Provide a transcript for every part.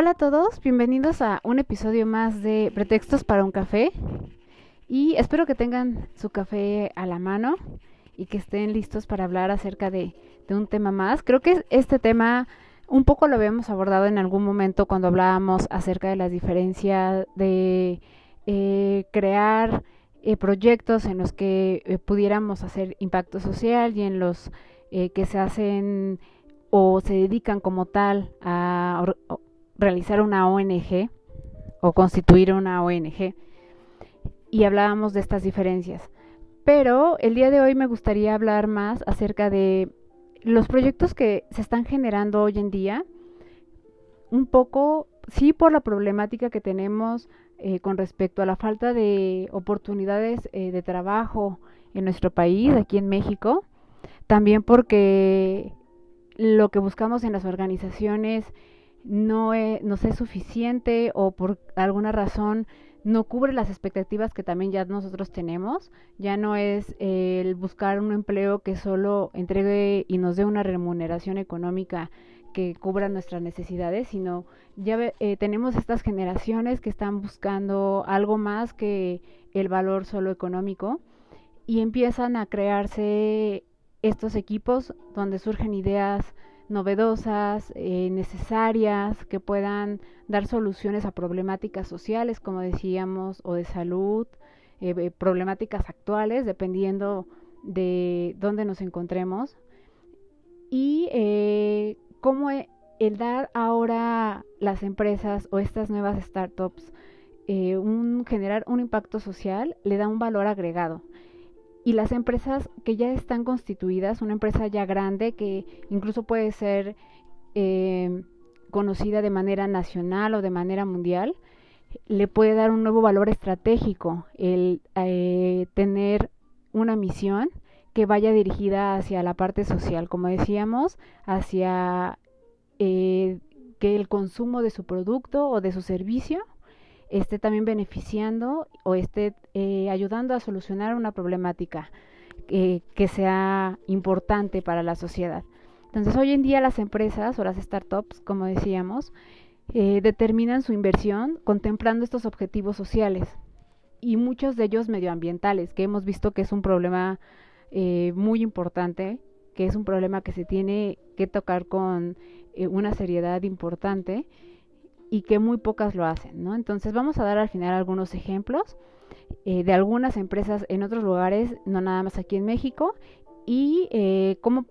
Hola a todos, bienvenidos a un episodio más de Pretextos para un café y espero que tengan su café a la mano y que estén listos para hablar acerca de, un tema más. Creo que este tema un poco lo habíamos abordado en algún momento cuando hablábamos acerca de las diferencias de eh, crear eh, proyectos en los que eh, pudiéramos hacer impacto social y en los que se hacen o se dedican como tal a realizar una ONG o constituir una ONG y hablábamos de estas diferencias. Pero el día de hoy me gustaría hablar más acerca de los proyectos que se están generando hoy en día, un poco, sí por la problemática que tenemos eh, con respecto a la falta de oportunidades eh, de trabajo en nuestro país, aquí en México, también porque lo que buscamos en las organizaciones no, es, no es suficiente o por alguna razón no cubre las expectativas que también ya nosotros tenemos. Ya no es el buscar un empleo que solo entregue y nos dé una remuneración económica que cubra nuestras necesidades, sino ya eh, tenemos estas generaciones que están buscando algo más que el valor solo económico y empiezan a crearse estos equipos donde surgen ideas novedosas, eh, necesarias, que puedan dar soluciones a problemáticas sociales, como decíamos, o de salud, eh, eh, problemáticas actuales, dependiendo de dónde nos encontremos. Y cómo el dar ahora las empresas o estas nuevas startups un, generar un impacto social le da un valor agregado y las empresas que ya están constituidas, una empresa ya grande que incluso puede ser eh, conocida de manera nacional o de manera mundial, le puede dar un nuevo valor estratégico el eh, tener una misión que vaya dirigida hacia la parte social, como decíamos, hacia eh, que el consumo de su producto o de su servicio esté también beneficiando o esté eh, ayudando a solucionar una problemática eh, que sea importante para la sociedad. Entonces, hoy en día las empresas o las startups, como decíamos, eh, determinan su inversión contemplando estos objetivos sociales y muchos de ellos medioambientales, que hemos visto que es un problema muy importante, que es un problema que se tiene que tocar con una seriedad importante y que muy pocas lo hacen, ¿no? Entonces vamos a dar al final algunos ejemplos eh, de algunas empresas en otros lugares, no nada más aquí en México, y eh, cómo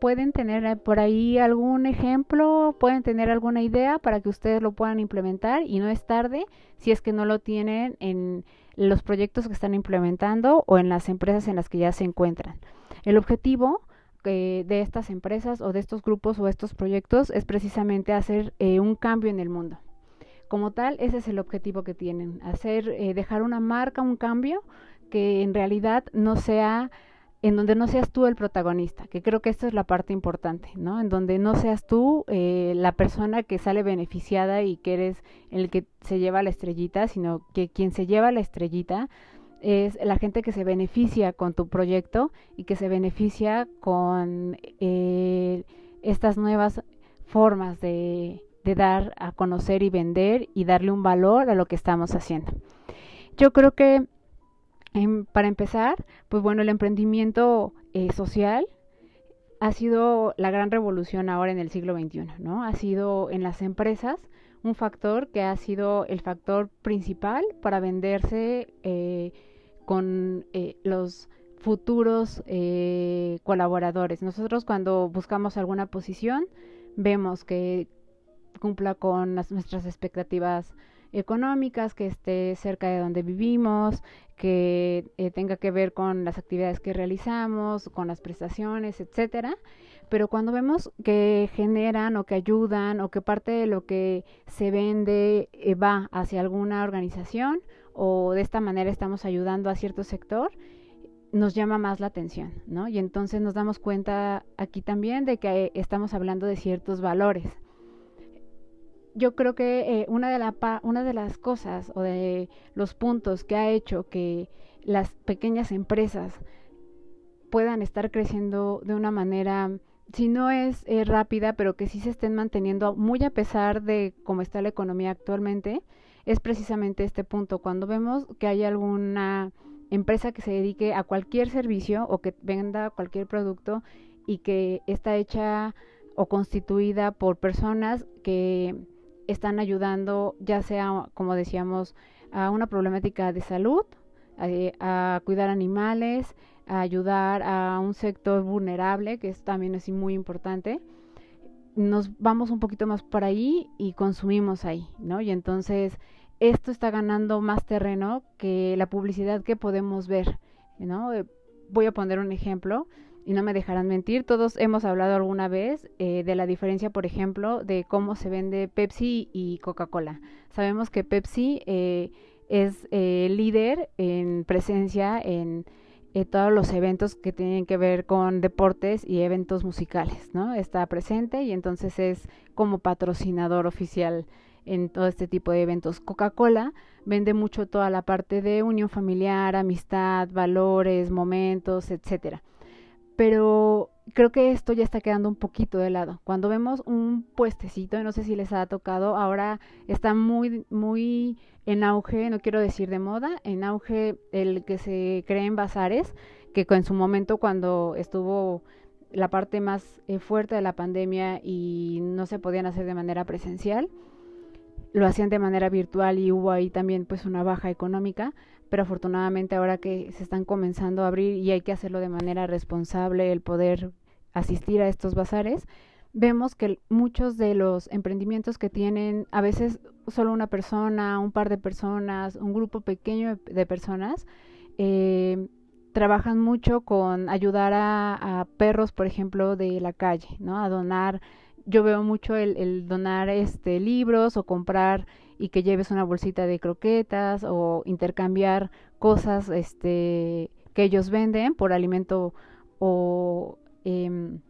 pueden tener por ahí algún ejemplo, pueden tener alguna idea para que ustedes lo puedan implementar y no es tarde si es que no lo tienen en los proyectos que están implementando o en las empresas en las que ya se encuentran. El objetivo de estas empresas o de estos grupos o estos proyectos es precisamente hacer eh, un cambio en el mundo. Como tal, ese es el objetivo que tienen, hacer, eh, dejar una marca, un cambio que en realidad no sea, en donde no seas tú el protagonista, que creo que esto es la parte importante, ¿no? En donde no seas tú eh, la persona que sale beneficiada y que eres el que se lleva la estrellita, sino que quien se lleva la estrellita es la gente que se beneficia con tu proyecto y que se beneficia con eh, estas nuevas formas de, dar a conocer y vender y darle un valor a lo que estamos haciendo. Yo creo que em, para empezar, pues bueno, el emprendimiento eh, social ha sido la gran revolución ahora en el siglo XXI, ¿no? Ha sido en las empresas un factor que ha sido el factor principal para venderse eh, con eh, los futuros eh, colaboradores. Nosotros cuando buscamos alguna posición vemos que cumpla con nuestras expectativas económicas, que esté cerca de donde vivimos, que eh, tenga que ver con las actividades que realizamos, con las prestaciones, etcétera. Pero cuando vemos que generan o que ayudan o que parte de lo que se vende eh, va hacia alguna organización o de esta manera estamos ayudando a cierto sector, nos llama más la atención, ¿no? Y entonces nos damos cuenta aquí también de que estamos hablando de ciertos valores. Yo creo que eh, una, de la una de las cosas o de los puntos que ha hecho que las pequeñas empresas puedan estar creciendo de una manera, si no es eh, rápida, pero que sí se estén manteniendo muy a pesar de cómo está la economía actualmente, es precisamente este punto. Cuando vemos que hay alguna empresa que se dedique a cualquier servicio o que venda cualquier producto y que está hecha o constituida por personas que están ayudando, ya sea, como decíamos, a una problemática de salud, a, cuidar animales, a ayudar a un sector vulnerable, que es, también es muy importante, nos vamos un poquito más por ahí y consumimos ahí, ¿no? Y entonces esto está ganando más terreno que la publicidad que podemos ver, ¿no? Eh, voy a poner un ejemplo y no me dejarán mentir, todos hemos hablado alguna vez eh, de la diferencia, por ejemplo, de cómo se vende Pepsi y Coca-Cola. Sabemos que Pepsi eh, es líder en presencia en todos los eventos que tienen que ver con deportes y eventos musicales, ¿no? Está presente y entonces es como patrocinador oficial en todo este tipo de eventos. Coca-Cola vende mucho toda la parte de unión familiar, amistad, valores, momentos, etcétera. Pero creo que esto ya está quedando un poquito de lado. Cuando vemos un puestecito, no sé si les ha tocado, ahora está muy, muy en auge, no quiero decir de moda, en auge el que se cree en bazares, que en su momento cuando estuvo la parte más eh, fuerte de la pandemia y no se podían hacer de manera presencial, lo hacían de manera virtual y hubo ahí también pues una baja económica, pero afortunadamente ahora que se están comenzando a abrir y hay que hacerlo de manera responsable el poder asistir a estos bazares, vemos que muchos de los emprendimientos que tienen a veces solo una persona, un par de personas, un grupo pequeño de personas, eh, trabajan mucho con ayudar a, a, perros, por ejemplo, de la calle, ¿no? A donar yo veo mucho el, donar este libros o comprar y que lleves una bolsita de croquetas o intercambiar cosas este que ellos venden por alimento o em,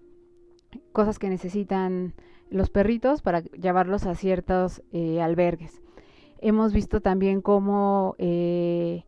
cosas que necesitan los perritos para llevarlos a ciertos eh, albergues. Hemos visto también cómo eh,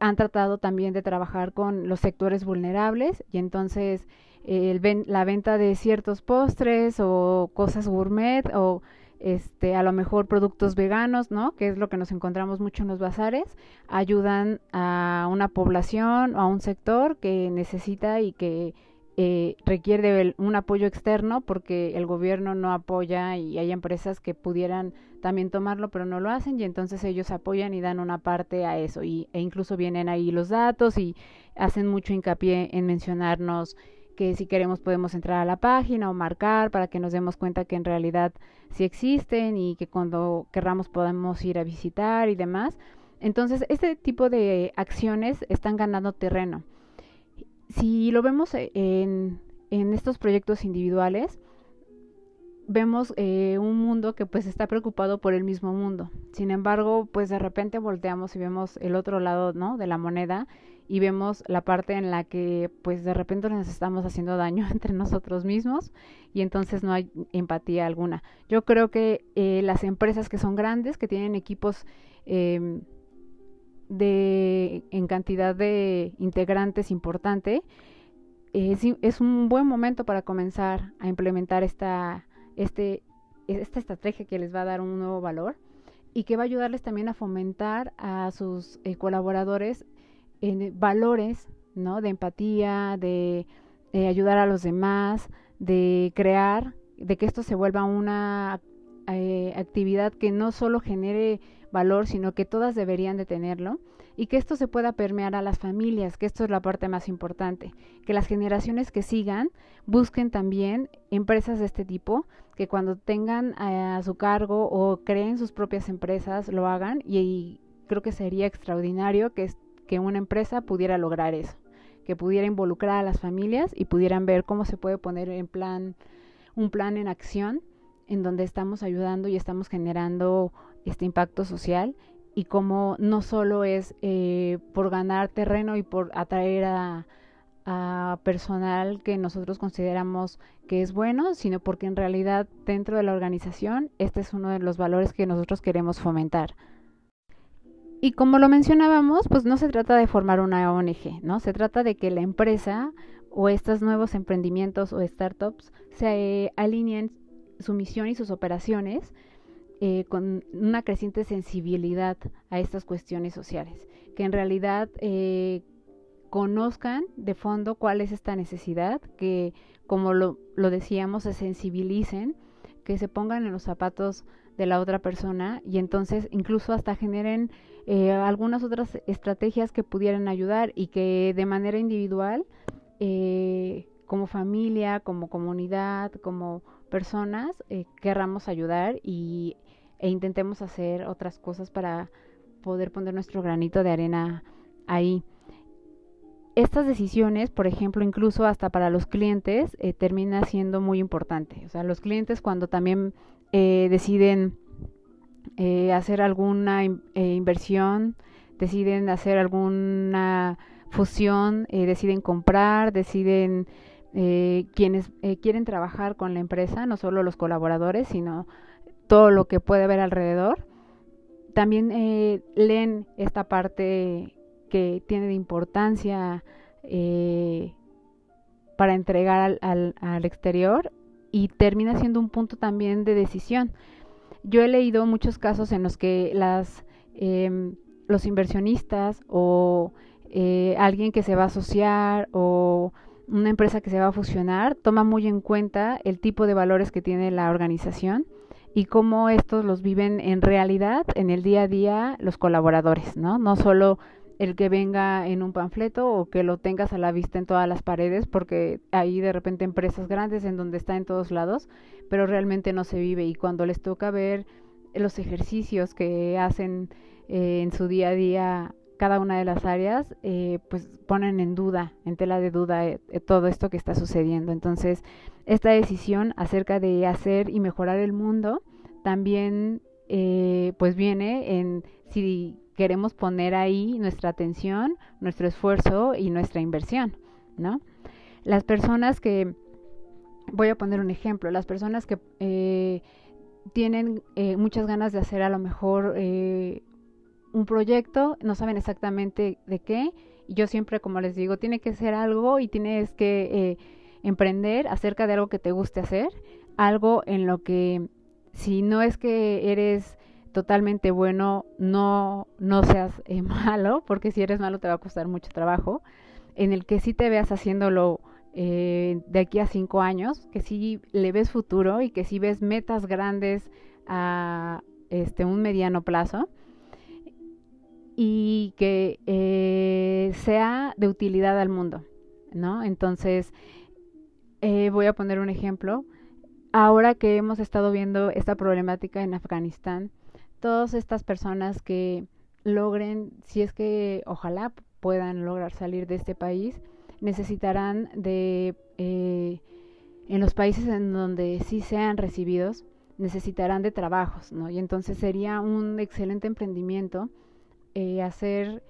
han tratado también de trabajar con los sectores vulnerables y entonces el la venta de ciertos postres o cosas gourmet o este, a lo mejor productos veganos, ¿no? Que es lo que nos encontramos mucho en los bazares, ayudan a una población o a un sector que necesita y que eh, requiere un apoyo externo porque el gobierno no apoya y hay empresas que pudieran también tomarlo pero no lo hacen y entonces ellos apoyan y dan una parte a eso y, e incluso vienen ahí los datos y hacen mucho hincapié en mencionarnos que si queremos podemos entrar a la página o marcar para que nos demos cuenta que en realidad sí existen y que cuando querramos podemos ir a visitar y demás. Entonces, este tipo de acciones están ganando terreno. Si lo vemos en, en estos proyectos individuales, vemos eh, un mundo que pues está preocupado por el mismo mundo. Sin embargo, pues de repente volteamos y vemos el otro lado, ¿no? De la moneda y vemos la parte en la que pues de repente nos estamos haciendo daño entre nosotros mismos y entonces no hay empatía alguna. Yo creo que eh, las empresas que son grandes, que tienen equipos eh, de en cantidad de integrantes importante, eh, es un buen momento para comenzar a implementar esta, este, esta estrategia que les va a dar un nuevo valor y que va a ayudarles también a fomentar a sus eh, colaboradores en valores, ¿no? De empatía, de, ayudar a los demás, de crear, de que esto se vuelva una eh, actividad que no solo genere valor, sino que todas deberían de tenerlo. y que esto se pueda permear a las familias, que esto es la parte más importante, que las generaciones que sigan busquen también empresas de este tipo, que cuando tengan a su cargo o creen sus propias empresas lo hagan y, creo que sería extraordinario que, que una empresa pudiera lograr eso, que pudiera involucrar a las familias y pudieran ver cómo se puede poner en plan un plan en acción en donde estamos ayudando y estamos generando este impacto social y cómo no solo es eh, por ganar terreno y por atraer a, a personal que nosotros consideramos que es bueno, sino porque en realidad dentro de la organización este es uno de los valores que nosotros queremos fomentar. Y como lo mencionábamos, pues no se trata de formar una ONG, ¿no? Se trata de que la empresa o estos nuevos emprendimientos o startups se alineen su misión y sus operaciones eh, con una creciente sensibilidad a estas cuestiones sociales, que en realidad eh, conozcan de fondo cuál es esta necesidad, que como lo, lo decíamos, se sensibilicen, que se pongan en los zapatos de la otra persona y entonces incluso hasta generen eh, algunas otras estrategias que pudieran ayudar y que de manera individual, como familia, como comunidad, como personas eh, querramos ayudar y, e intentemos hacer otras cosas para poder poner nuestro granito de arena ahí. Estas decisiones, por ejemplo, incluso hasta para los clientes, eh, termina siendo muy importante. O sea, los clientes cuando también eh, deciden eh, hacer alguna inversión, deciden hacer alguna fusión, deciden comprar, deciden eh, quienes eh, quieren trabajar con la empresa, no solo los colaboradores, sino todo lo que puede haber alrededor. También eh, leen esta parte que tiene de importancia para entregar al, al, exterior y termina siendo un punto también de decisión. Yo he leído muchos casos en los que las, em, los inversionistas o alguien que se va a asociar o una empresa que se va a fusionar toma muy en cuenta el tipo de valores que tiene la organización y cómo estos los viven en realidad, en el día a día, los colaboradores, ¿no? No solo el que venga en un panfleto o que lo tengas a la vista en todas las paredes, porque hay de repente empresas grandes en donde está en todos lados, pero realmente no se vive y cuando les toca ver los ejercicios que hacen eh, en su día a día cada una de las áreas, eh, pues ponen en duda, en tela de duda eh, eh, todo esto que está sucediendo. Entonces, esta decisión acerca de hacer y mejorar el mundo también pues viene en si queremos poner ahí nuestra atención, nuestro esfuerzo y nuestra inversión, ¿no? Las personas que, voy a poner un ejemplo, las personas que tienen muchas ganas de hacer a lo mejor un proyecto, no saben exactamente de qué. Y yo siempre, como les digo, tiene que ser algo y tienes que eh, emprender acerca de algo que te guste hacer, algo en lo que si no es que eres totalmente bueno, no, no seas eh, malo, porque si eres malo te va a costar mucho trabajo, en el que sí te veas haciéndolo eh, de aquí a cinco años, que sí le ves futuro y que sí ves metas grandes a este un mediano plazo y que eh, sea de utilidad al mundo, ¿no? Entonces, voy a poner un ejemplo. Ahora que hemos estado viendo esta problemática en Afganistán, todas estas personas que logren, si es que ojalá puedan lograr salir de este país, necesitarán de, eh, en los países en donde sí sean recibidos, necesitarán de trabajos, ¿no? Y entonces sería un excelente emprendimiento eh, hacer,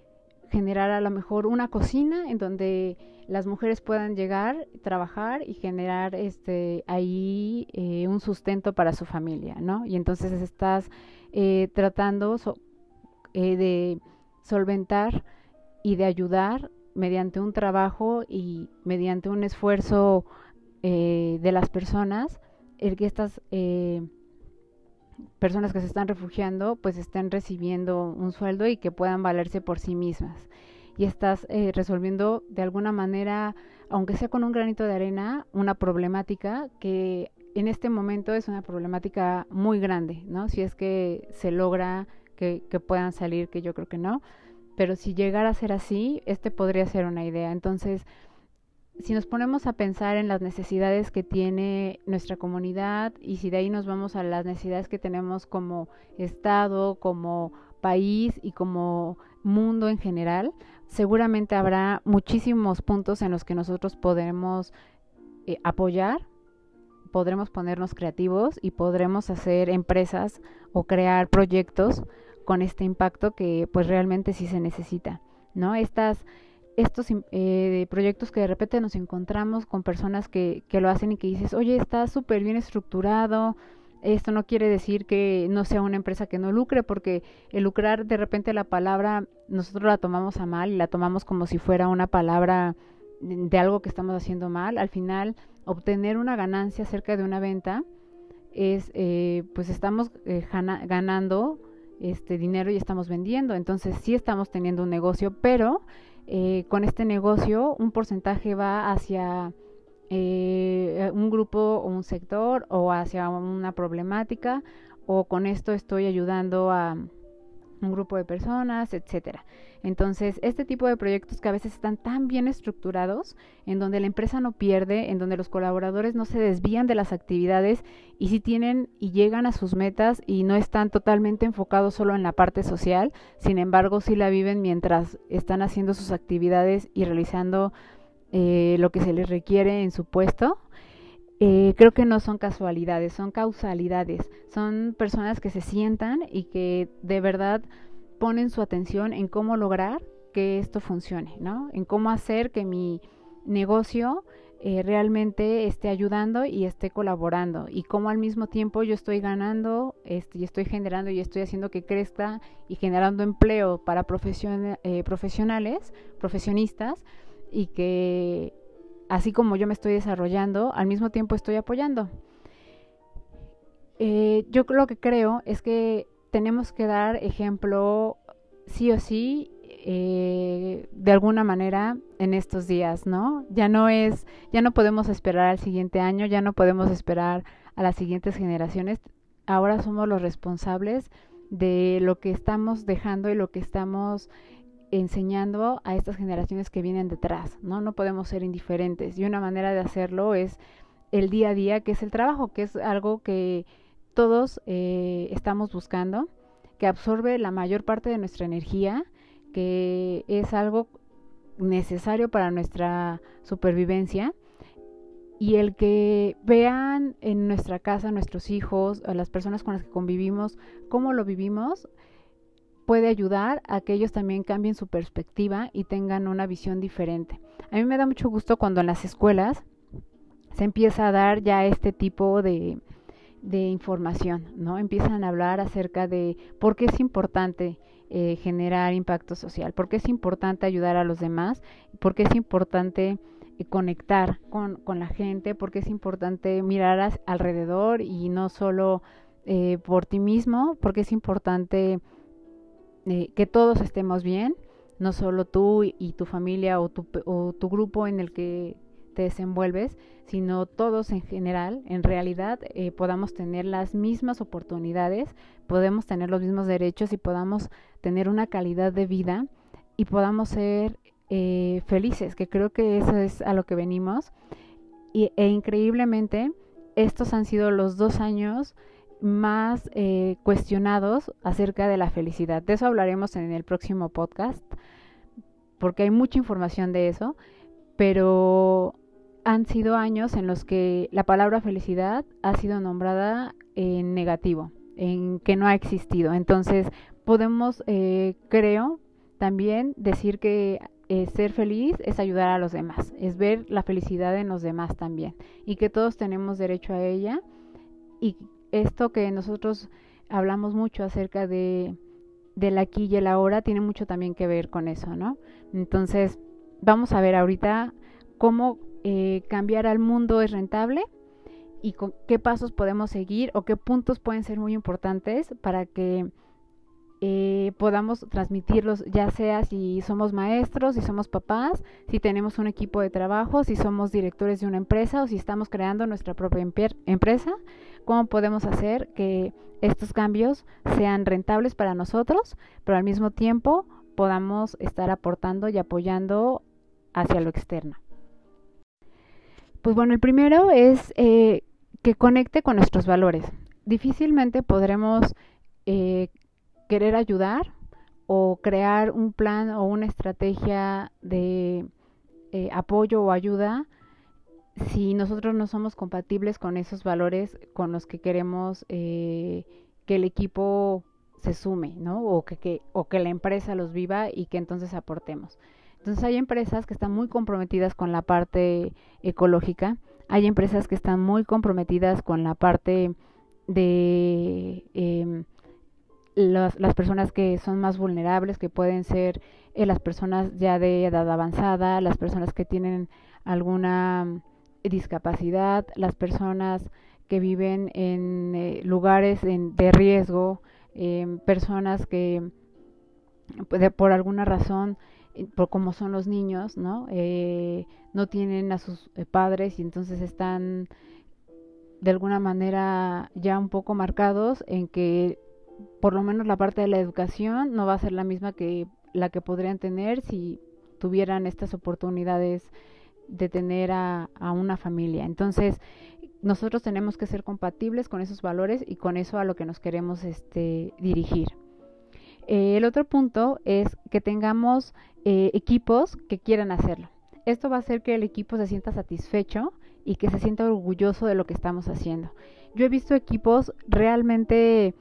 generar a lo mejor una cocina en donde las mujeres puedan llegar, trabajar y generar este ahí eh, un sustento para su familia, ¿no? Y entonces estás eh, tratando de solventar y de ayudar mediante un trabajo y mediante un esfuerzo de las personas el que estas personas que se están refugiando pues estén recibiendo un sueldo y que puedan valerse por sí mismas. Y estás eh, resolviendo de alguna manera, aunque sea con un granito de arena, una problemática que en este momento es una problemática muy grande, ¿no? Si es que se logra que, que puedan salir, que yo creo que no, pero si llegara a ser así, este podría ser una idea. Entonces, si nos ponemos a pensar en las necesidades que tiene nuestra comunidad y si de ahí nos vamos a las necesidades que tenemos como Estado, como país y como mundo en general, seguramente habrá muchísimos puntos en los que nosotros podremos eh, apoyar, podremos ponernos creativos y podremos hacer empresas o crear proyectos con este impacto que pues realmente sí se necesita, ¿no? Estas estos eh, proyectos que de repente nos encontramos con personas que, lo hacen y que dices, oye, está súper bien estructurado, esto no quiere decir que no sea una empresa que no lucre, porque el lucrar de repente la palabra nosotros la tomamos a mal y la tomamos como si fuera una palabra de algo que estamos haciendo mal. Al final, obtener una ganancia cerca de una venta es, eh, pues estamos eh, ganando este dinero y estamos vendiendo. Entonces sí estamos teniendo un negocio, pero eh, con este negocio un porcentaje va hacia eh, un grupo o un sector o hacia una problemática o con esto estoy ayudando a un grupo de personas, etcétera. Entonces, este tipo de proyectos que a veces están tan bien estructurados, en donde la empresa no pierde, en donde los colaboradores no se desvían de las actividades y si tienen y llegan a sus metas y no están totalmente enfocados solo en la parte social, sin embargo, sí la viven mientras están haciendo sus actividades y realizando eh, lo que se les requiere en su puesto. Eh, creo que no son casualidades, son causalidades, son personas que se sientan y que de verdad ponen su atención en cómo lograr que esto funcione, ¿no? En cómo hacer que mi negocio eh, realmente esté ayudando y esté colaborando y cómo al mismo tiempo yo estoy ganando este, y estoy generando y estoy haciendo que crezca y generando empleo para eh, profesionales, profesionistas y que así como yo me estoy desarrollando, al mismo tiempo estoy apoyando. Eh, yo lo que creo es que tenemos que dar ejemplo sí o sí eh, de alguna manera en estos días, ¿no? Ya no es, ya no podemos esperar al siguiente año, ya no podemos esperar a las siguientes generaciones. Ahora somos los responsables de lo que estamos dejando y lo que estamos enseñando a estas generaciones que vienen detrás, ¿no? No podemos ser indiferentes y una manera de hacerlo es el día a día, que es el trabajo, que es algo que todos eh, estamos buscando, que absorbe la mayor parte de nuestra energía, que es algo necesario para nuestra supervivencia y el que vean en nuestra casa nuestros hijos, a las personas con las que convivimos, cómo lo vivimos, puede ayudar a que ellos también cambien su perspectiva y tengan una visión diferente. A mí me da mucho gusto cuando en las escuelas se empieza a dar ya este tipo de, información, ¿no? Empiezan a hablar acerca de por qué es importante eh, generar impacto social, por qué es importante ayudar a los demás, por qué es importante eh, conectar con, con, la gente, por qué es importante mirar alrededor y no solo eh, por ti mismo, porque es importante que todos estemos bien, no solo tú y tu familia o tu, o tu grupo en el que te desenvuelves, sino todos en general, en realidad, eh, podamos tener las mismas oportunidades, podemos tener los mismos derechos y podamos tener una calidad de vida y podamos ser eh, felices, que creo que eso es a lo que venimos. Y, e increíblemente, estos han sido los dos años más eh, cuestionados acerca de la felicidad. De eso hablaremos en el próximo podcast, porque hay mucha información de eso, pero han sido años en los que la palabra felicidad ha sido nombrada en negativo, en que no ha existido. Entonces, podemos, eh, creo, también decir que eh, ser feliz es ayudar a los demás, es ver la felicidad en los demás también y que todos tenemos derecho a ella. Y esto que nosotros hablamos mucho acerca de del aquí y el ahora tiene mucho también que ver con eso, ¿no? Entonces, vamos a ver ahorita cómo eh, cambiar al mundo es rentable y qué pasos podemos seguir o qué puntos pueden ser muy importantes para que eh, podamos transmitirlos, ya sea si somos maestros, si somos papás, si tenemos un equipo de trabajo, si somos directores de una empresa o si estamos creando nuestra propia empresa, cómo podemos hacer que estos cambios sean rentables para nosotros, pero al mismo tiempo podamos estar aportando y apoyando hacia lo externo. Pues bueno, el primero es eh, que conecte con nuestros valores. Difícilmente podremos eh, querer ayudar o crear un plan o una estrategia de eh, apoyo o ayuda si nosotros no somos compatibles con esos valores con los que queremos que el equipo se sume, ¿no? O que, o que la empresa los viva y que entonces aportemos. Entonces hay empresas que están muy comprometidas con la parte ecológica, hay empresas que están muy comprometidas con la parte de em, las, personas que son más vulnerables, que pueden ser eh, las personas ya de edad avanzada, las personas que tienen alguna discapacidad, las personas que viven en eh, lugares de riesgo, em, personas que por alguna razón por como son los niños, ¿no? Eh, no tienen a sus eh, padres y entonces están de alguna manera ya un poco marcados en que por lo menos la parte de la educación no va a ser la misma que la que podrían tener si tuvieran estas oportunidades de tener a, una familia. Entonces, nosotros tenemos que ser compatibles con esos valores y con eso a lo que nos queremos este, dirigir. Eh, el otro punto es que tengamos eh, equipos que quieran hacerlo. Esto va a hacer que el equipo se sienta satisfecho y que se sienta orgulloso de lo que estamos haciendo. Yo he visto equipos realmente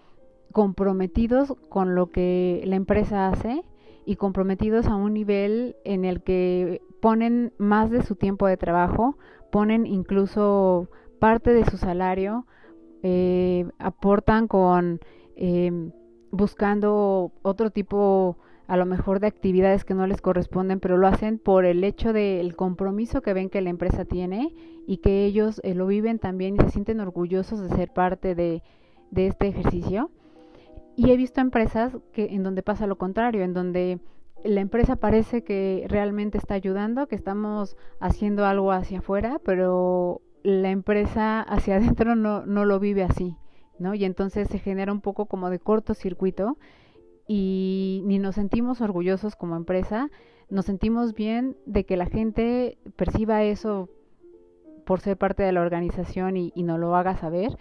comprometidos con lo que la empresa hace y comprometidos a un nivel en el que ponen más de su tiempo de trabajo, ponen incluso parte de su salario, eh, aportan con em, buscando otro tipo a lo mejor de actividades que no les corresponden, pero lo hacen por el hecho del compromiso que ven que la empresa tiene y que ellos eh, lo viven también y se sienten orgullosos de ser parte de, de este ejercicio. Y he visto empresas que en donde pasa lo contrario, en donde la empresa parece que realmente está ayudando, que estamos haciendo algo hacia afuera, pero la empresa hacia adentro no, no lo vive así. ¿no? Y entonces se genera un poco como de cortocircuito y ni nos sentimos orgullosos como empresa, nos sentimos bien de que la gente perciba eso por ser parte de la organización y, y nos lo haga saber,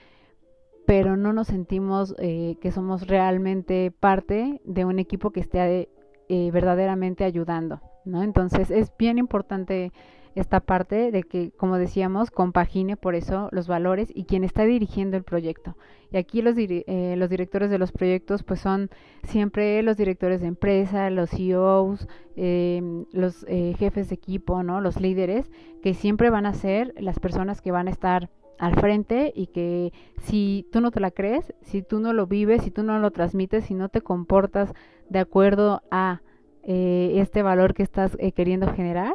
pero no nos sentimos eh, que somos realmente parte de un equipo que esté eh, verdaderamente ayudando, ¿no? Entonces es bien importante esta parte de que, como decíamos, compagine por eso los valores y quien está dirigiendo el proyecto. Y aquí los, eh, los directores de los proyectos pues son siempre los directores de empresa, los CEOs, em, los eh, jefes de equipo, ¿no? los líderes, que siempre van a ser las personas que van a estar al frente y que si tú no te la crees, si tú no lo vives, si tú no lo transmites, si no te comportas de acuerdo a eh, este valor que estás queriendo generar,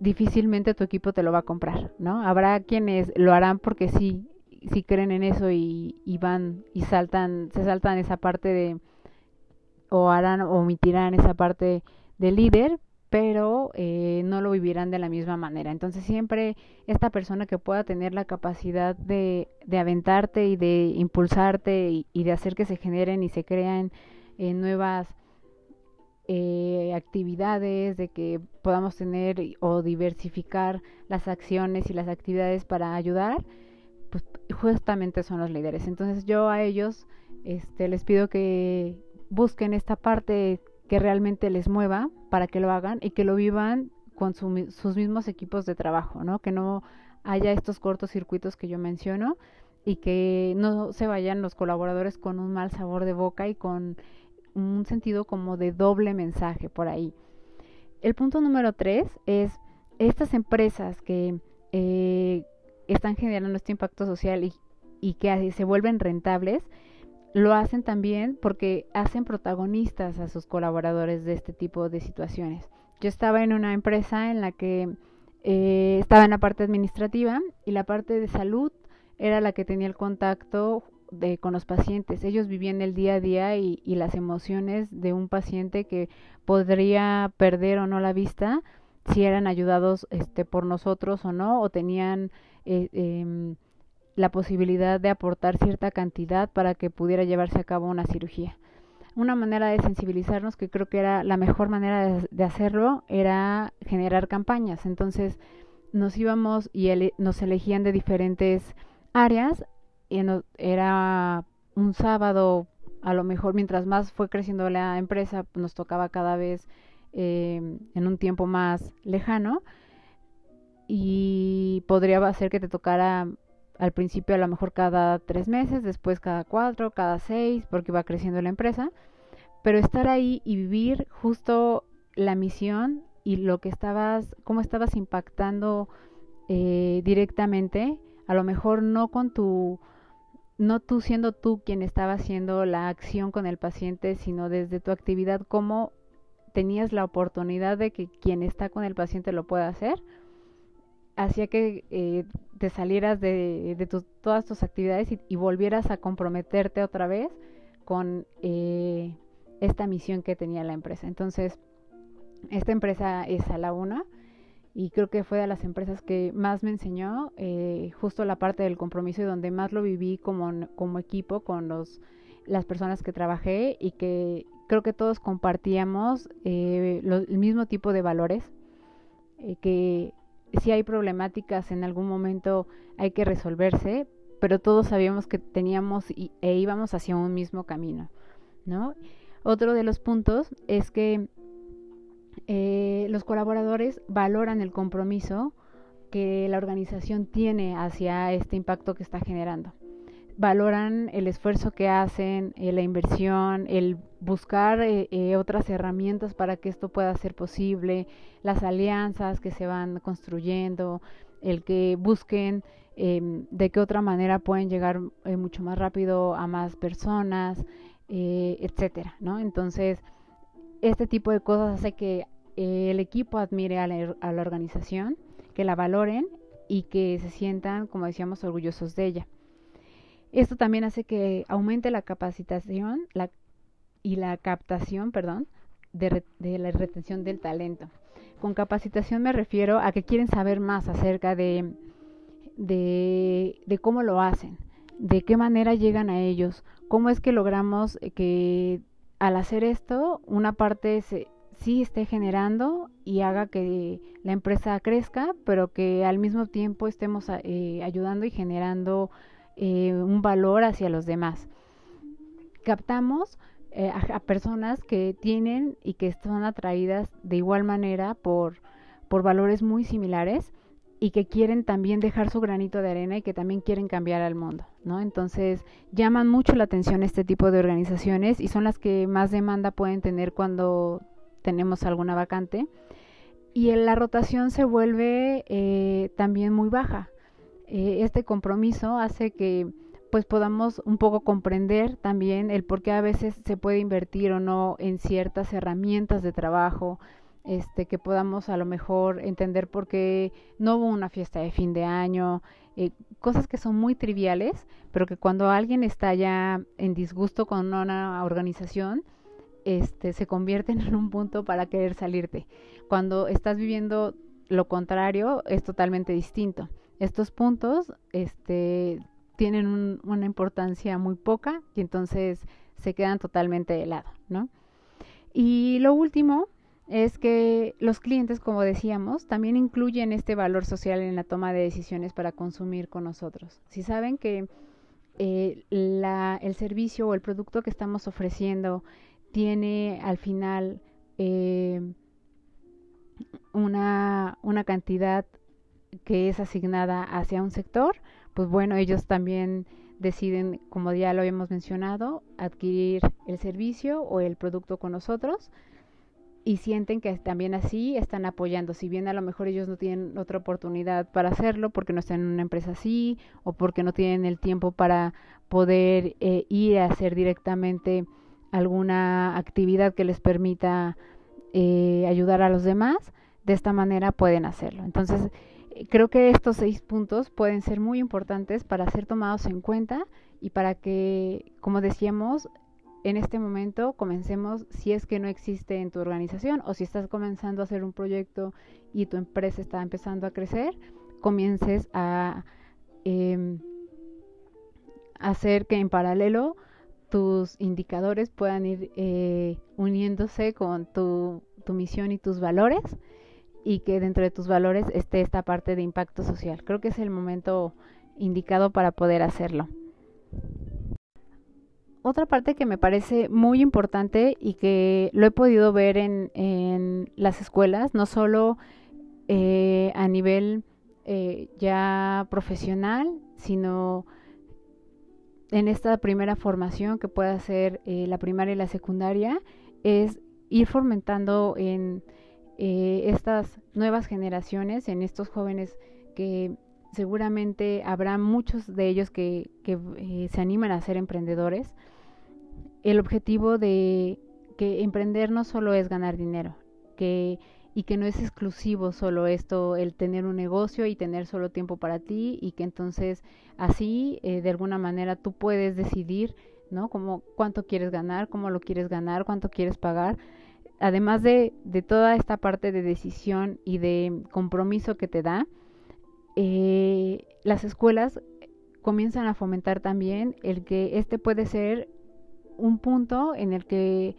difícilmente tu equipo te lo va a comprar, ¿no? Habrá quienes lo harán porque sí, sí creen en eso y, van y saltan, se saltan esa parte de, o harán o omitirán esa parte del líder, pero eh, no lo vivirán de la misma manera. Entonces siempre esta persona que pueda tener la capacidad de, de aventarte y de impulsarte y, de hacer que se generen y se crean eh, nuevas eh, actividades, de que podamos tener o diversificar las acciones y las actividades para ayudar, pues justamente son los líderes. Entonces yo a ellos este, les pido que busquen esta parte que realmente les mueva para que lo hagan y que lo vivan con sus mismos equipos de trabajo, ¿no? Que no haya estos cortocircuitos que yo menciono y que no se vayan los colaboradores con un mal sabor de boca y con un sentido como de doble mensaje por ahí. El punto número tres es estas empresas que eh, están generando este impacto social y, y que se vuelven rentables, lo hacen también porque hacen protagonistas a sus colaboradores de este tipo de situaciones. Yo estaba en una empresa en la que eh, estaba en la parte administrativa y la parte de salud era la que tenía el contacto de, con los pacientes. Ellos vivían el día a día y, las emociones de un paciente que podría perder o no la vista si eran ayudados este, por nosotros o no, o tenían eh, em, la posibilidad de aportar cierta cantidad para que pudiera llevarse a cabo una cirugía. una manera de sensibilizarnos que creo que era la mejor manera de, hacerlo era generar campañas. Entonces nos íbamos y nos elegían de diferentes áreas y era un sábado, a lo mejor mientras más fue creciendo la empresa, nos tocaba cada vez eh, en un tiempo más lejano y podría hacer que te tocara al principio a lo mejor cada tres meses, después cada cuatro, cada seis, porque va creciendo la empresa. Pero estar ahí y vivir justo la misión y lo que estabas, cómo estabas impactando eh, directamente, a lo mejor no con tu, no tú siendo tú quien estaba haciendo la acción con el paciente, sino desde tu actividad, cómo tenías la oportunidad de que quien está con el paciente lo pueda hacer hacía que eh, te salieras de, todas tus actividades y, volvieras a comprometerte otra vez con eh, esta misión que tenía la empresa. Entonces, esta empresa es a la una y creo que fue de las empresas que más me enseñó eh, justo la parte del compromiso y donde más lo viví como, equipo con los, las personas que trabajé y que creo que todos compartíamos el mismo tipo de valores que si hay problemáticas en algún momento hay que resolverse, pero todos sabíamos que teníamos e íbamos hacia un mismo camino, ¿no? Otro de los puntos es que eh, los colaboradores valoran el compromiso que la organización tiene hacia este impacto que está generando valoran el esfuerzo que hacen, eh, la inversión, el buscar eh, eh, otras herramientas para que esto pueda ser posible, las alianzas que se van construyendo, el que busquen em, de qué otra manera pueden llegar mucho más rápido a más personas, etcétera, ¿no? Entonces, este tipo de cosas hace que el equipo admire a la organización, que la valoren y que se sientan, como decíamos, orgullosos de ella. Esto también hace que aumente la capacitación y la captación, perdón, de, la retención del talento. Con capacitación me refiero a que quieren saber más acerca de, de, cómo lo hacen, de qué manera llegan a ellos, cómo es que logramos que al hacer esto una parte se, sí esté generando y haga que la empresa crezca, pero que al mismo tiempo estemos eh, ayudando y generando eh, un valor hacia los demás. Captamos eh, a, personas que tienen y que están atraídas de igual manera por, por valores muy similares y que quieren también dejar su granito de arena y que también quieren cambiar al mundo, ¿no? Entonces, llaman mucho la atención este tipo de organizaciones y son las que más demanda pueden tener cuando tenemos alguna vacante. Y la rotación se vuelve eh, también muy baja. Eh, este compromiso hace que pues podamos un poco comprender también el por qué a veces se puede invertir o no en ciertas herramientas de trabajo, este, que podamos a lo mejor entender por qué no hubo una fiesta de fin de año, eh, cosas que son muy triviales, pero que cuando alguien está ya en disgusto con una organización, este, se convierten en un punto para querer salirte. Cuando estás viviendo lo contrario, es totalmente distinto estos puntos este, tienen una importancia muy poca y entonces se quedan totalmente de lado, ¿no? Y lo último es que los clientes, como decíamos, también incluyen este valor social en la toma de decisiones para consumir con nosotros. Si saben que eh, el servicio o el producto que estamos ofreciendo tiene al final eh, una, una cantidad que es asignada hacia un sector, pues bueno, ellos también deciden, como ya lo habíamos mencionado, adquirir el servicio o el producto con nosotros y sienten que también así están apoyando, si bien a lo mejor ellos no tienen otra oportunidad para hacerlo porque no están en una empresa así o porque no tienen el tiempo para poder eh, ir a hacer directamente alguna actividad que les permita eh, ayudar a los demás, de esta manera pueden hacerlo. Entonces, creo que estos seis puntos pueden ser muy importantes para ser tomados en cuenta y para que, como decíamos, en este momento comencemos, si es que no existe en tu organización o si estás comenzando a hacer un proyecto y tu empresa está empezando a crecer, comiences a em, hacer que en paralelo tus indicadores puedan ir eh, uniéndose con tu, tu misión y tus valores y que dentro de tus valores esté esta parte de impacto social. Creo que es el momento indicado para poder hacerlo. Otra parte que me parece muy importante y que lo he podido ver en, en las escuelas, no solo eh, a nivel eh, ya profesional, sino en esta primera formación que pueda ser eh, la primaria y la secundaria, es ir fomentando en estas nuevas generaciones, en estos jóvenes que seguramente habrá muchos de ellos que, que se animan a ser emprendedores, el objetivo de que emprender no solo es ganar dinero, que y que no es exclusivo solo esto, el tener un negocio y tener solo tiempo para ti y que entonces así eh, de alguna manera tú puedes decidir, ¿no? Como cuánto quieres ganar, cómo lo quieres ganar, cuánto quieres pagar. Además de, de toda esta parte de decisión y de compromiso que te da, eh, las escuelas comienzan a fomentar también el que este puede ser un punto en el que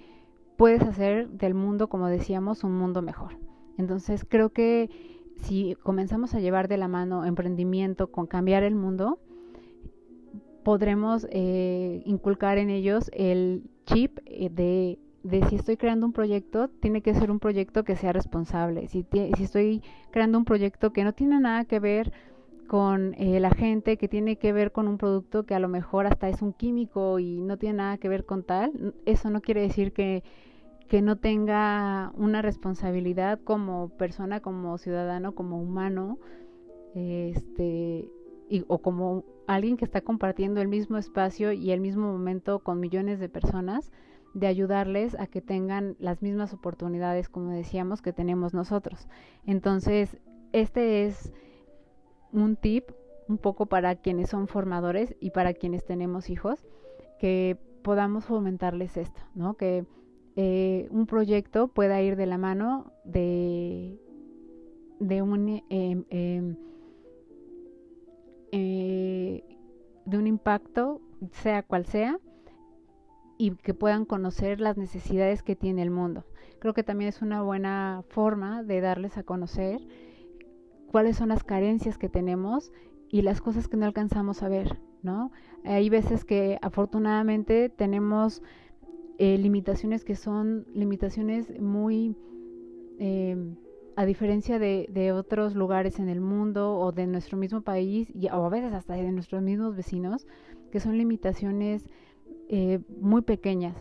puedes hacer del mundo, como decíamos, un mundo mejor. Entonces creo que si comenzamos a llevar de la mano emprendimiento con cambiar el mundo, podremos eh, inculcar en ellos el chip eh, de, de, si estoy creando un proyecto, tiene que ser un proyecto que sea responsable. Si, si estoy creando un proyecto que no tiene nada que ver con eh, la gente, que tiene que ver con un producto que a lo mejor hasta es un químico y no tiene nada que ver con tal, eso no quiere decir que que no tenga una responsabilidad como persona, como ciudadano, como humano, este, o como alguien que está compartiendo el mismo espacio y el mismo momento con millones de personas, de ayudarles a que tengan las mismas oportunidades, como decíamos, que tenemos nosotros. Entonces, este es un tip un poco para quienes son formadores y para quienes tenemos hijos, que podamos fomentarles esto, ¿no? Que eh, un proyecto pueda ir de la mano de, de un em, em, eh, de un impacto, sea cual sea, y que puedan conocer las necesidades que tiene el mundo. Creo que también es una buena forma de darles a conocer cuáles son las carencias que tenemos y las cosas que no alcanzamos a ver, ¿no? Hay veces que afortunadamente tenemos eh, limitaciones que son limitaciones muy, eh, a diferencia de, de, otros lugares en el mundo o de nuestro mismo país, y, o a veces hasta de nuestros mismos vecinos, que son limitaciones eh, muy pequeñas.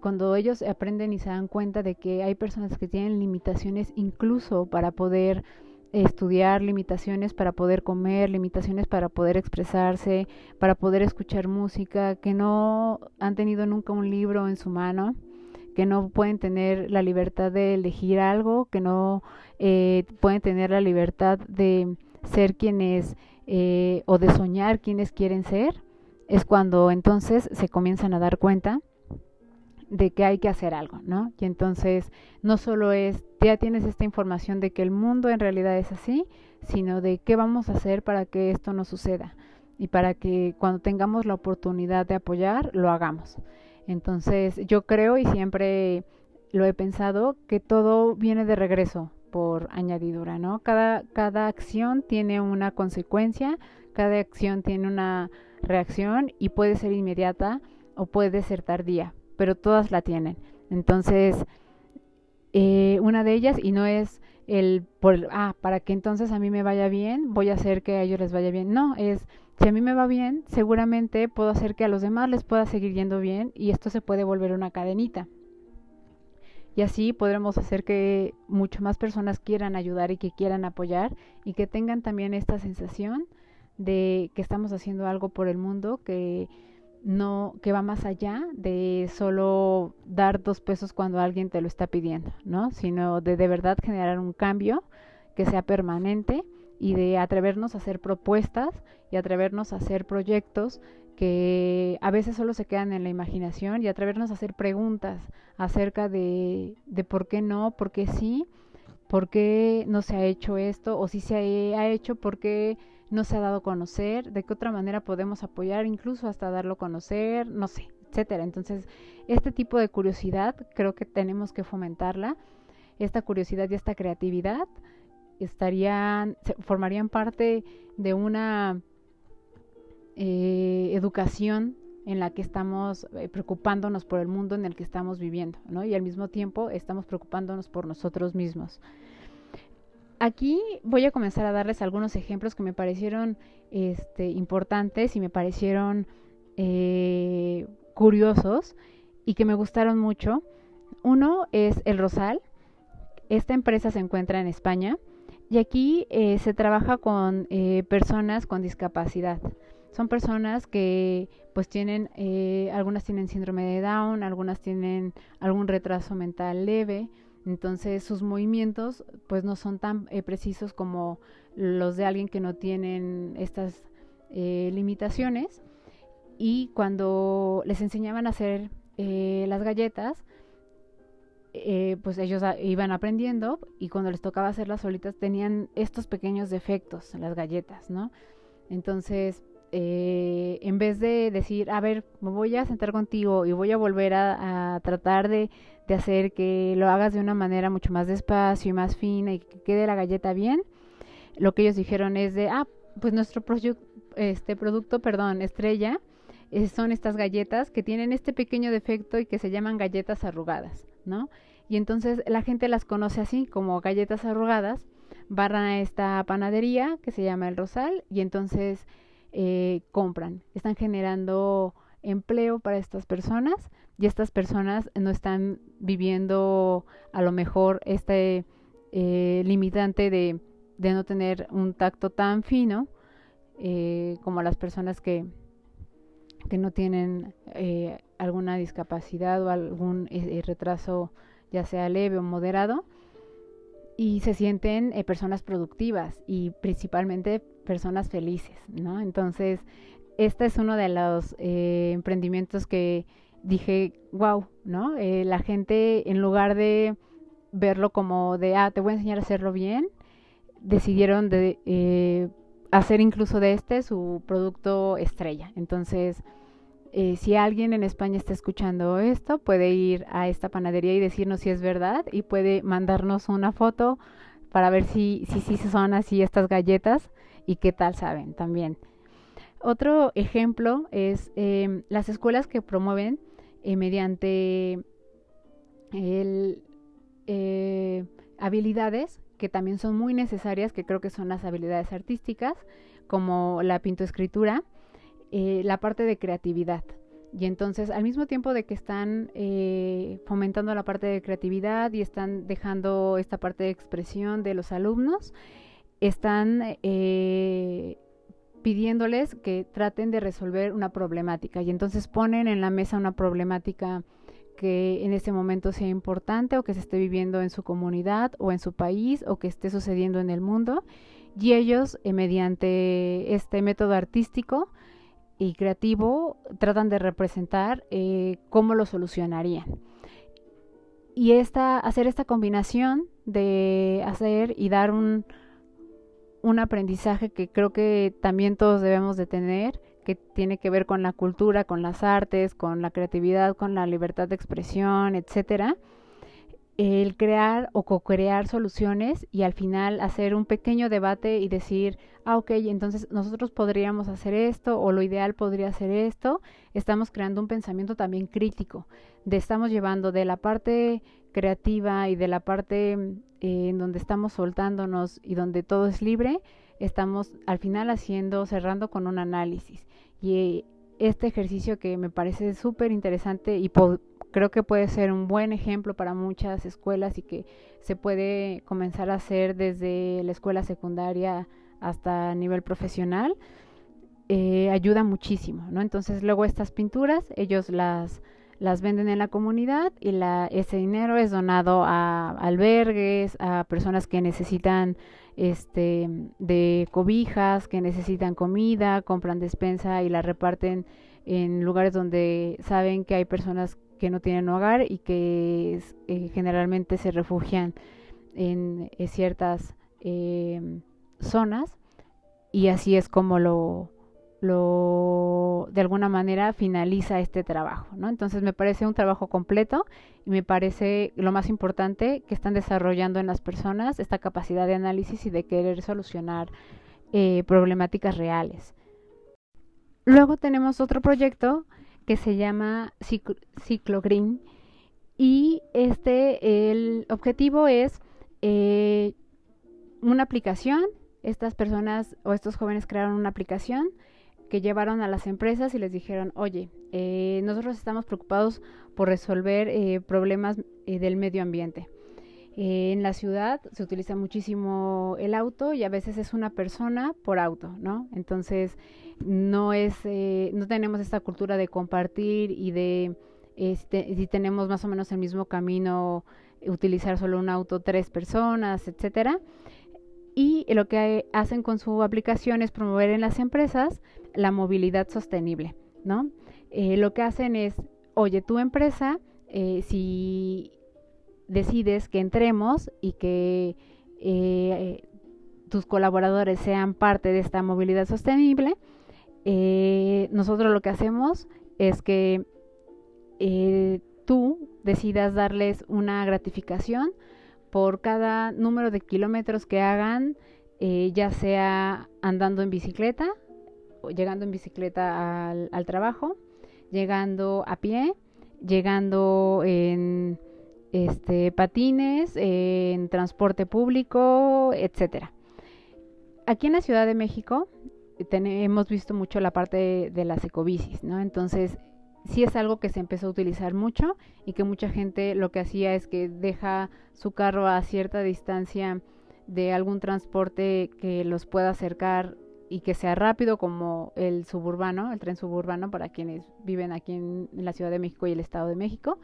Cuando ellos aprenden y se dan cuenta de que hay personas que tienen limitaciones incluso para poder estudiar limitaciones para poder comer, limitaciones para poder expresarse, para poder escuchar música, que no han tenido nunca un libro en su mano, que no pueden tener la libertad de elegir algo, que no eh, pueden tener la libertad de ser quienes eh, o de soñar quienes quieren ser, es cuando entonces se comienzan a dar cuenta de que hay que hacer algo, ¿no? Y entonces no solo es, ya tienes esta información de que el mundo en realidad es así, sino de qué vamos a hacer para que esto no suceda y para que cuando tengamos la oportunidad de apoyar, lo hagamos. Entonces yo creo y siempre lo he pensado que todo viene de regreso por añadidura, ¿no? Cada, cada acción tiene una consecuencia, cada acción tiene una reacción y puede ser inmediata o puede ser tardía, pero todas la tienen. Entonces, eh, una de ellas, y no es el, por, ah, para que entonces a mí me vaya bien, voy a hacer que a ellos les vaya bien. No, es, si a mí me va bien, seguramente puedo hacer que a los demás les pueda seguir yendo bien y esto se puede volver una cadenita. Y así podremos hacer que mucho más personas quieran ayudar y que quieran apoyar y que tengan también esta sensación de que estamos haciendo algo por el mundo, que no que va más allá de solo dar dos pesos cuando alguien te lo está pidiendo, ¿no? Sino de de verdad generar un cambio que sea permanente y de atrevernos a hacer propuestas y atrevernos a hacer proyectos que a veces solo se quedan en la imaginación y atrevernos a hacer preguntas acerca de, de por qué no, por qué sí, por qué no se ha hecho esto o si se ha hecho, por qué no se ha dado a conocer, de qué otra manera podemos apoyar, incluso hasta darlo a conocer, no sé. etcétera. Entonces, este tipo de curiosidad creo que tenemos que fomentarla. Esta curiosidad y esta creatividad estarían, formarían parte de una eh, educación en la que estamos eh, preocupándonos por el mundo en el que estamos viviendo, ¿no? Y al mismo tiempo estamos preocupándonos por nosotros mismos. Aquí voy a comenzar a darles algunos ejemplos que me parecieron este, importantes y me parecieron eh, curiosos y que me gustaron mucho. Uno es El Rosal. Esta empresa se encuentra en España y aquí eh, se trabaja con personas con discapacidad son personas que pues tienen, eh, algunas tienen síndrome de Down, algunas tienen algún retraso mental leve, entonces sus movimientos pues no son tan eh, precisos como los de alguien que no tienen estas eh, limitaciones y cuando les enseñaban a hacer las galletas pues ellos iban aprendiendo y cuando les tocaba hacerlas solitas tenían estos pequeños defectos en las galletas, ¿no? Entonces, eh, en vez de decir, a ver, me voy a sentar contigo y voy a volver a, tratar de, hacer que lo hagas de una manera mucho más despacio y más fina y que quede la galleta bien, lo que ellos dijeron es de, ah, pues nuestro este producto, perdón, estrella, eh, son estas galletas que tienen este pequeño defecto y que se llaman galletas arrugadas, ¿no? Y entonces la gente las conoce así como galletas arrugadas, van a esta panadería que se llama El Rosal y entonces eh, compran. Están generando empleo para estas personas y estas personas no están viviendo a lo mejor este eh, limitante de, de, no tener un tacto tan fino eh, como las personas que, que no tienen alguna discapacidad o algún retraso ya sea leve o moderado y se sienten personas productivas y principalmente personas felices, ¿no? Entonces, este es uno de los eh, emprendimientos que dije, wow, ¿no? Eh, la gente, en lugar de verlo como de, ah, te voy a enseñar a hacerlo bien, decidieron de eh, hacer incluso de este su producto estrella. Entonces, si alguien en España está escuchando esto, puede ir a esta panadería y decirnos si es verdad y puede mandarnos una foto para ver si si, si son así estas galletas y qué tal saben también. Otro ejemplo es em, las escuelas que promueven eh, mediante eh, habilidades que también son muy necesarias, que creo que son las habilidades artísticas, como la pintoescritura, eh, la parte de creatividad. Y entonces, al mismo tiempo de que están fomentando la parte de creatividad y están dejando esta parte de expresión de los alumnos, están eh, pidiéndoles que traten de resolver una problemática y entonces ponen en la mesa una problemática que en este momento sea importante o que se esté viviendo en su comunidad o en su país o que esté sucediendo en el mundo y ellos eh, mediante este método artístico y creativo tratan de representar eh, cómo lo solucionarían. Y esta hacer esta combinación de hacer y dar un un aprendizaje que creo que también todos debemos de tener, que tiene que ver con la cultura, con las artes, con la creatividad, con la libertad de expresión, etcétera. El crear o co-crear soluciones y al final hacer un pequeño debate y decir, ah, ok, entonces nosotros podríamos hacer esto o lo ideal podría ser esto. Estamos creando un pensamiento también crítico, de estamos llevando de la parte creativa y de la parte eh, en donde estamos soltándonos y donde todo es libre, estamos al final haciendo, cerrando con un análisis. Y este ejercicio que me parece súper interesante y creo que puede ser un buen ejemplo para muchas escuelas y que se puede comenzar a hacer desde la escuela secundaria hasta nivel profesional, eh, ayuda muchísimo, ¿no? Entonces luego estas pinturas, ellos las las venden en la comunidad y ese dinero es donado a albergues, a personas que necesitan este de cobijas, que necesitan comida, compran despensa y la reparten en lugares donde saben que hay personas que no tienen hogar y que eh, generalmente se refugian en, en ciertas eh, zonas y así es como lo lo de alguna manera finaliza este trabajo, ¿no? Entonces me parece un trabajo completo y me parece lo más importante que están desarrollando en las personas esta capacidad de análisis y de querer solucionar eh, problemáticas reales. Luego tenemos otro proyecto que se llama Ciclo Green y este el objetivo es eh, una aplicación. Estas personas o estos jóvenes crearon una aplicación que llevaron a las empresas y les dijeron, oye, eh, nosotros estamos preocupados por resolver eh, problemas eh, del medio ambiente. En la ciudad se utiliza muchísimo el auto y a veces es una persona por auto, ¿no? Entonces no es, no tenemos esta cultura de compartir y de este, si tenemos más o menos el mismo camino, utilizar solo un auto tres personas, etcétera y lo que hacen con su aplicación es promover en las empresas la movilidad sostenible, ¿no? Eh, lo que hacen es, oye, tu empresa, eh, si decides que entremos y que eh, tus colaboradores sean parte de esta movilidad sostenible, nosotros lo que hacemos es que tú decidas darles una gratificación por cada número de kilómetros que hagan, eh, ya sea andando en bicicleta, llegando en bicicleta al, trabajo, llegando a pie, llegando en este, patines, en transporte público, etcétera. Aquí en la Ciudad de México hemos visto mucho la parte de, de las ecobicis, ¿no? Entonces sí es algo que se empezó a utilizar mucho y que mucha gente lo que hacía es que deja su carro a cierta distancia de algún transporte que los pueda acercar y que sea rápido como el suburbano, el tren suburbano para quienes viven aquí en, la Ciudad de México y el Estado de México.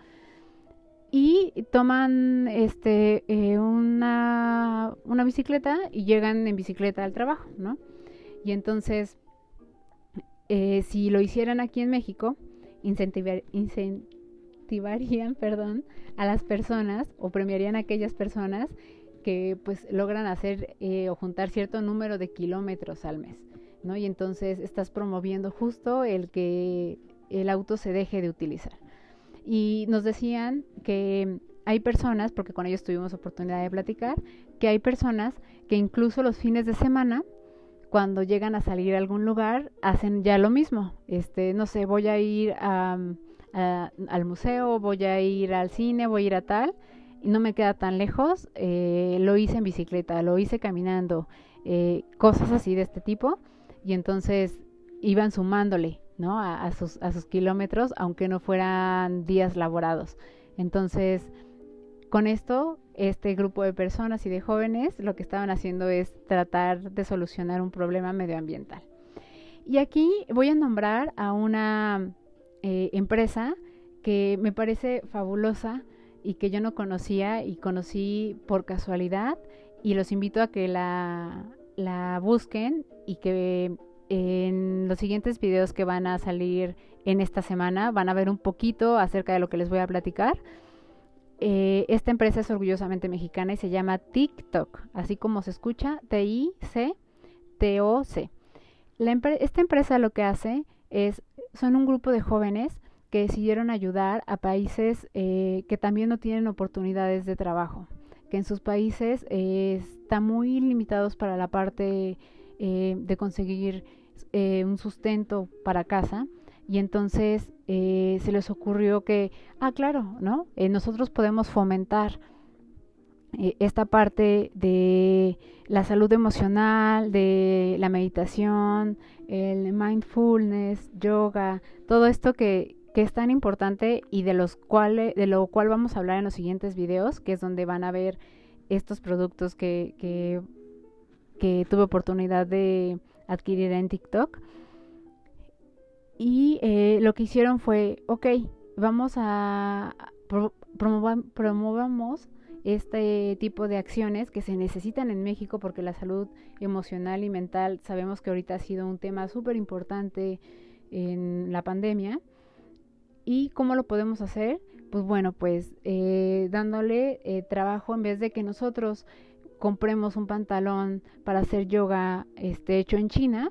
Y toman este eh, una, una bicicleta y llegan en bicicleta al trabajo, ¿no? Y entonces, eh, si lo hicieran aquí en México, incentivarían perdón, a las personas o premiarían a aquellas personas que pues logran hacer eh, o juntar cierto número de kilómetros al mes, ¿no? Y entonces estás promoviendo justo el que el auto se deje de utilizar. Y nos decían que hay personas, porque con ellos tuvimos oportunidad de platicar, que hay personas que incluso los fines de semana cuando llegan a salir a algún lugar hacen ya lo mismo. Este, no sé, voy a ir al museo, voy a ir al cine, voy a ir a tal, y no me queda tan lejos. Eh, lo hice en bicicleta, lo hice caminando, eh, cosas así de este tipo. Y entonces iban sumándole, ¿no? A, sus, kilómetros, aunque no fueran días laborados. Entonces, con esto este grupo de personas y de jóvenes lo que estaban haciendo es tratar de solucionar un problema medioambiental. Y aquí voy a nombrar a una eh, empresa que me parece fabulosa y que yo no conocía y conocí por casualidad y los invito a que la busquen y que en los siguientes videos que van a salir en esta semana van a ver un poquito acerca de lo que les voy a platicar eh, esta empresa es orgullosamente mexicana y se llama TikTok, así como se escucha, T-I-C-T-O-C. esta empresa lo que hace es, son un grupo de jóvenes que decidieron ayudar a países eh, que también no tienen oportunidades de trabajo, que en sus países eh, están muy limitados para la parte de conseguir un sustento para casa y entonces eh, se les ocurrió que, ah, claro, ¿no? Eh, nosotros podemos fomentar eh, esta parte de la salud emocional, de la meditación, el mindfulness, yoga, todo esto que, que es tan importante y de los cuales, de lo cual vamos a hablar en los siguientes videos, que es donde van a ver estos productos que, que, que tuve oportunidad de adquirir en TikTok. Y eh, lo que hicieron fue, ok, vamos a promovamos este tipo de acciones que se necesitan en México porque la salud emocional y mental sabemos que ahorita ha sido un tema súper importante en la pandemia. ¿Y cómo lo podemos hacer? Pues bueno, pues eh, dándole eh, trabajo en vez de que nosotros compremos un pantalón para hacer yoga este, hecho en China,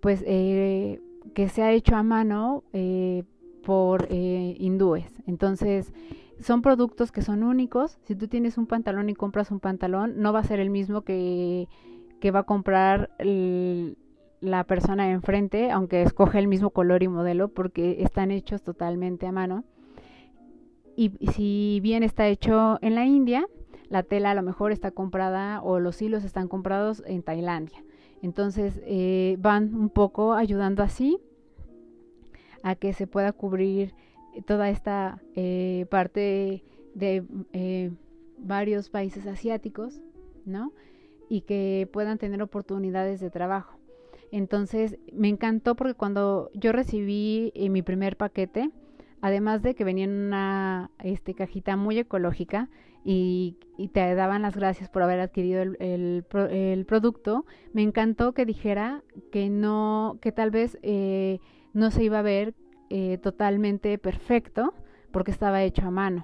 pues eh, que se ha hecho a mano eh, por eh, hindúes. Entonces, son productos que son únicos. Si tú tienes un pantalón y compras un pantalón, no va a ser el mismo que, que va a comprar la persona enfrente, aunque escoge el mismo color y modelo, porque están hechos totalmente a mano. Y si bien está hecho en la India, la tela a lo mejor está comprada o los hilos están comprados en Tailandia. Entonces eh, van un poco ayudando así a que se pueda cubrir toda esta eh, parte de eh, varios países asiáticos, ¿no? Y que puedan tener oportunidades de trabajo. Entonces me encantó porque cuando yo recibí mi primer paquete, además de que venía en una este, cajita muy ecológica y, te daban las gracias por haber adquirido el, el, producto, me encantó que dijera que no, que tal vez eh, no se iba a ver eh, totalmente perfecto porque estaba hecho a mano.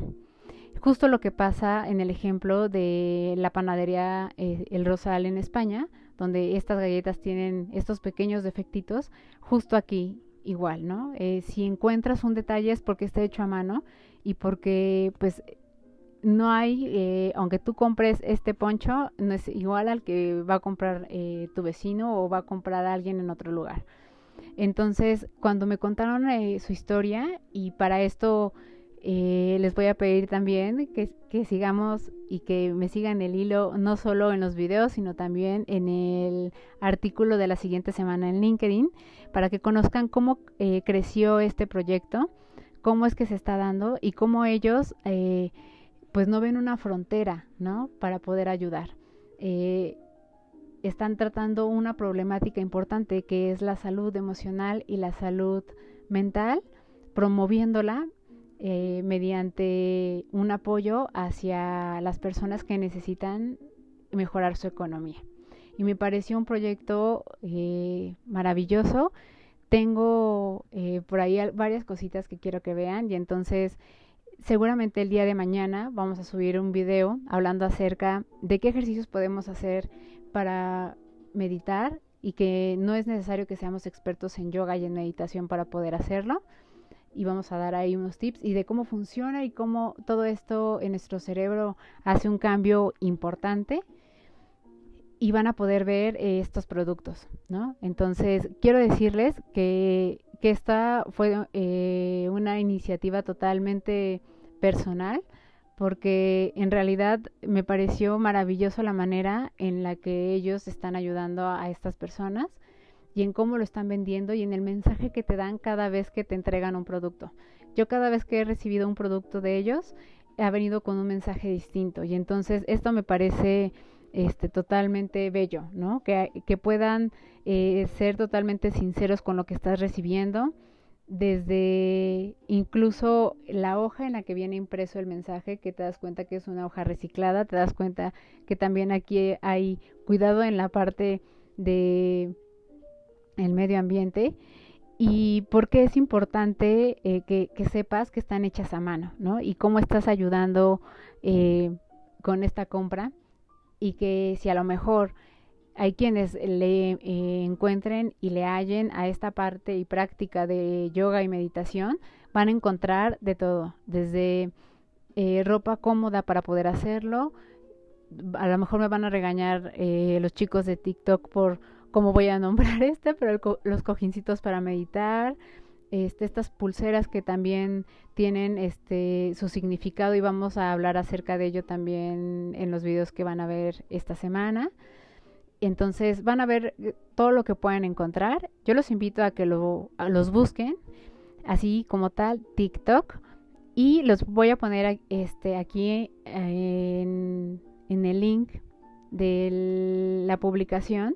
Justo lo que pasa en el ejemplo de la panadería eh, El Rosal en España, donde estas galletas tienen estos pequeños defectitos, justo aquí igual, ¿no? Eh, si encuentras un detalle es porque está hecho a mano y porque pues no hay, eh, aunque tú compres este poncho, no es igual al que va a comprar eh, tu vecino o va a comprar alguien en otro lugar. Entonces, cuando me contaron su historia y para esto eh, les voy a pedir también que, que, sigamos y que me sigan el hilo no solo en los videos, sino también en el artículo de la siguiente semana en LinkedIn, para que conozcan cómo eh, creció este proyecto, cómo es que se está dando y cómo ellos eh, pues no ven una frontera, ¿no? Para poder ayudar. están tratando una problemática importante que es la salud emocional y la salud mental, promoviéndola eh, mediante un apoyo hacia las personas que necesitan mejorar su economía. Y me pareció un proyecto eh, maravilloso. Tengo eh, por ahí varias cositas que quiero que vean y entonces seguramente el día de mañana vamos a subir un video hablando acerca de qué ejercicios podemos hacer para meditar y que no es necesario que seamos expertos en yoga y en meditación para poder hacerlo y vamos a dar ahí unos tips y de cómo funciona y cómo todo esto en nuestro cerebro hace un cambio importante y van a poder ver eh, estos productos, ¿no? Entonces, quiero decirles que, que esta fue eh, una iniciativa totalmente personal, porque en realidad me pareció maravilloso la manera en la que ellos están ayudando a estas personas y en cómo lo están vendiendo y en el mensaje que te dan cada vez que te entregan un producto. Yo cada vez que he recibido un producto de ellos, ha venido con un mensaje distinto y entonces esto me parece este, totalmente bello, ¿no? Que, puedan eh, ser totalmente sinceros con lo que estás recibiendo, desde incluso la hoja en la que viene impreso el mensaje, que te das cuenta que es una hoja reciclada, te das cuenta que también aquí hay cuidado en la parte de el medio ambiente y por qué es importante eh, que, sepas que están hechas a mano, ¿no? Y cómo estás ayudando eh, con esta compra y que si a lo mejor hay quienes le eh, encuentren y le hallen a esta parte y práctica de yoga y meditación, van a encontrar de todo, desde ropa cómoda para poder hacerlo, a lo mejor me van a regañar los chicos de TikTok por como voy a nombrar este, pero los cojincitos para meditar, este, estas pulseras que también tienen este su significado y vamos a hablar acerca de ello también en los videos que van a ver esta semana. Entonces van a ver eh, todo lo que pueden encontrar. Yo los invito a que lo, los busquen, así como tal, TikTok. Y los voy a poner este, aquí en, en el link de la publicación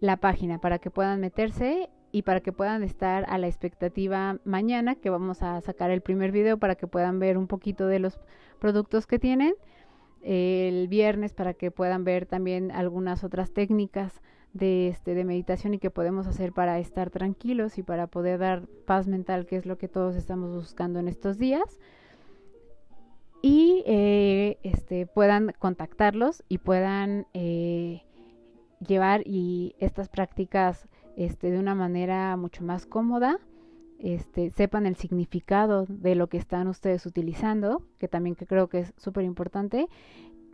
la página para que puedan meterse y para que puedan estar a la expectativa mañana que vamos a sacar el primer video para que puedan ver un poquito de los productos que tienen el viernes para que puedan ver también algunas otras técnicas de este de meditación y que podemos hacer para estar tranquilos y para poder dar paz mental que es lo que todos estamos buscando en estos días. Y eh, este puedan contactarlos y puedan eh, llevar y estas prácticas este, de una manera mucho más cómoda, este, sepan el significado de lo que están ustedes utilizando, que también creo que es súper importante.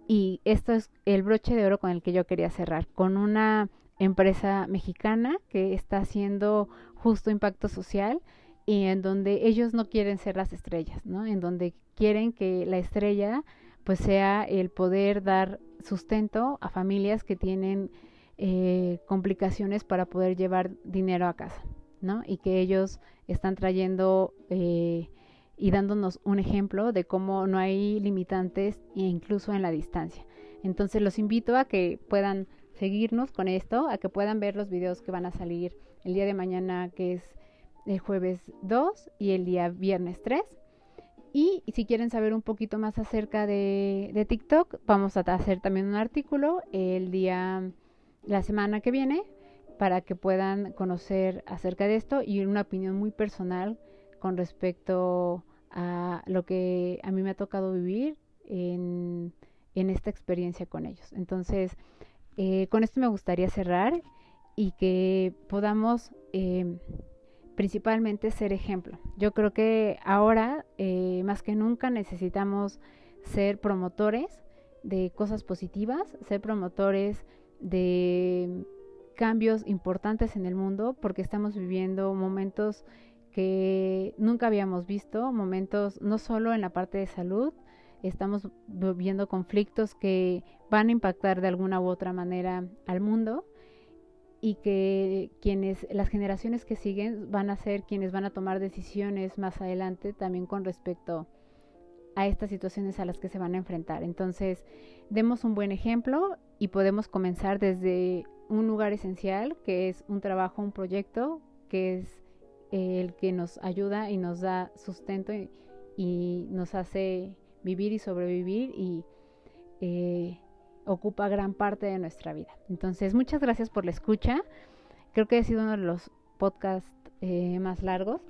Y esto es el broche de oro con el que yo quería cerrar, con una empresa mexicana que está haciendo justo impacto social y en donde ellos no quieren ser las estrellas, ¿no? En donde quieren que la estrella pues sea el poder dar sustento a familias que tienen eh, complicaciones para poder llevar dinero a casa, ¿no? Y que ellos están trayendo eh, y dándonos un ejemplo de cómo no hay limitantes e incluso en la distancia. Entonces los invito a que puedan seguirnos con esto, a que puedan ver los videos que van a salir el día de mañana, que es el jueves 2 y el día viernes 3. Y si quieren saber un poquito más acerca de, de TikTok, vamos a hacer también un artículo el día, la semana que viene, para que puedan conocer acerca de esto y una opinión muy personal con respecto a lo que a mí me ha tocado vivir en, en esta experiencia con ellos. Entonces, eh, con esto me gustaría cerrar y que podamos eh, principalmente ser ejemplo. Yo creo que ahora, eh, más que nunca, necesitamos ser promotores de cosas positivas, ser promotores de cambios importantes en el mundo, porque estamos viviendo momentos que nunca habíamos visto, momentos no solo en la parte de salud, estamos viviendo conflictos que van a impactar de alguna u otra manera al mundo y que quienes las generaciones que siguen van a ser quienes van a tomar decisiones más adelante también con respecto a estas situaciones a las que se van a enfrentar. Entonces, demos un buen ejemplo y podemos comenzar desde un lugar esencial, que es un trabajo, un proyecto, que es el que nos ayuda y nos da sustento y, y nos hace vivir y sobrevivir y eh, ocupa gran parte de nuestra vida. Entonces, muchas gracias por la escucha. Creo que ha sido uno de los podcasts eh, más largos,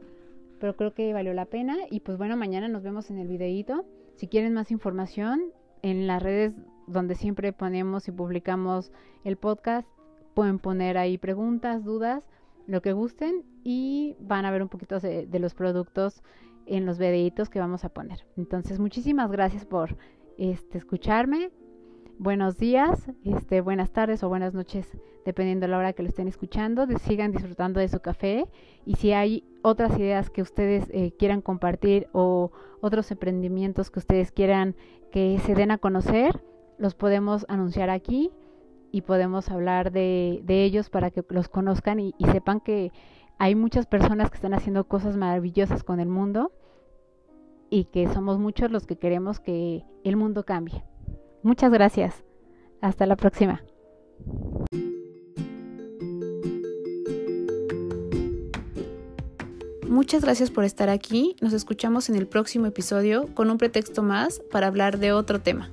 pero creo que valió la pena. Y pues bueno, mañana nos vemos en el videíto. Si quieren más información, en las redes donde siempre ponemos y publicamos el podcast, pueden poner ahí preguntas, dudas, lo que gusten y van a ver un poquito de, de los productos en los videitos que vamos a poner. Entonces, muchísimas gracias por este, escucharme. Buenos días, este, buenas tardes o buenas noches, dependiendo de la hora que lo estén escuchando. sigan disfrutando de su café y si hay otras ideas que ustedes eh, quieran compartir o otros emprendimientos que ustedes quieran que se den a conocer, los podemos anunciar aquí y podemos hablar de, ellos para que los conozcan y sepan que hay muchas personas que están haciendo cosas maravillosas con el mundo y que somos muchos los que queremos que el mundo cambie. Muchas gracias. Hasta la próxima. Muchas gracias por estar aquí. Nos escuchamos en el próximo episodio con un pretexto más para hablar de otro tema.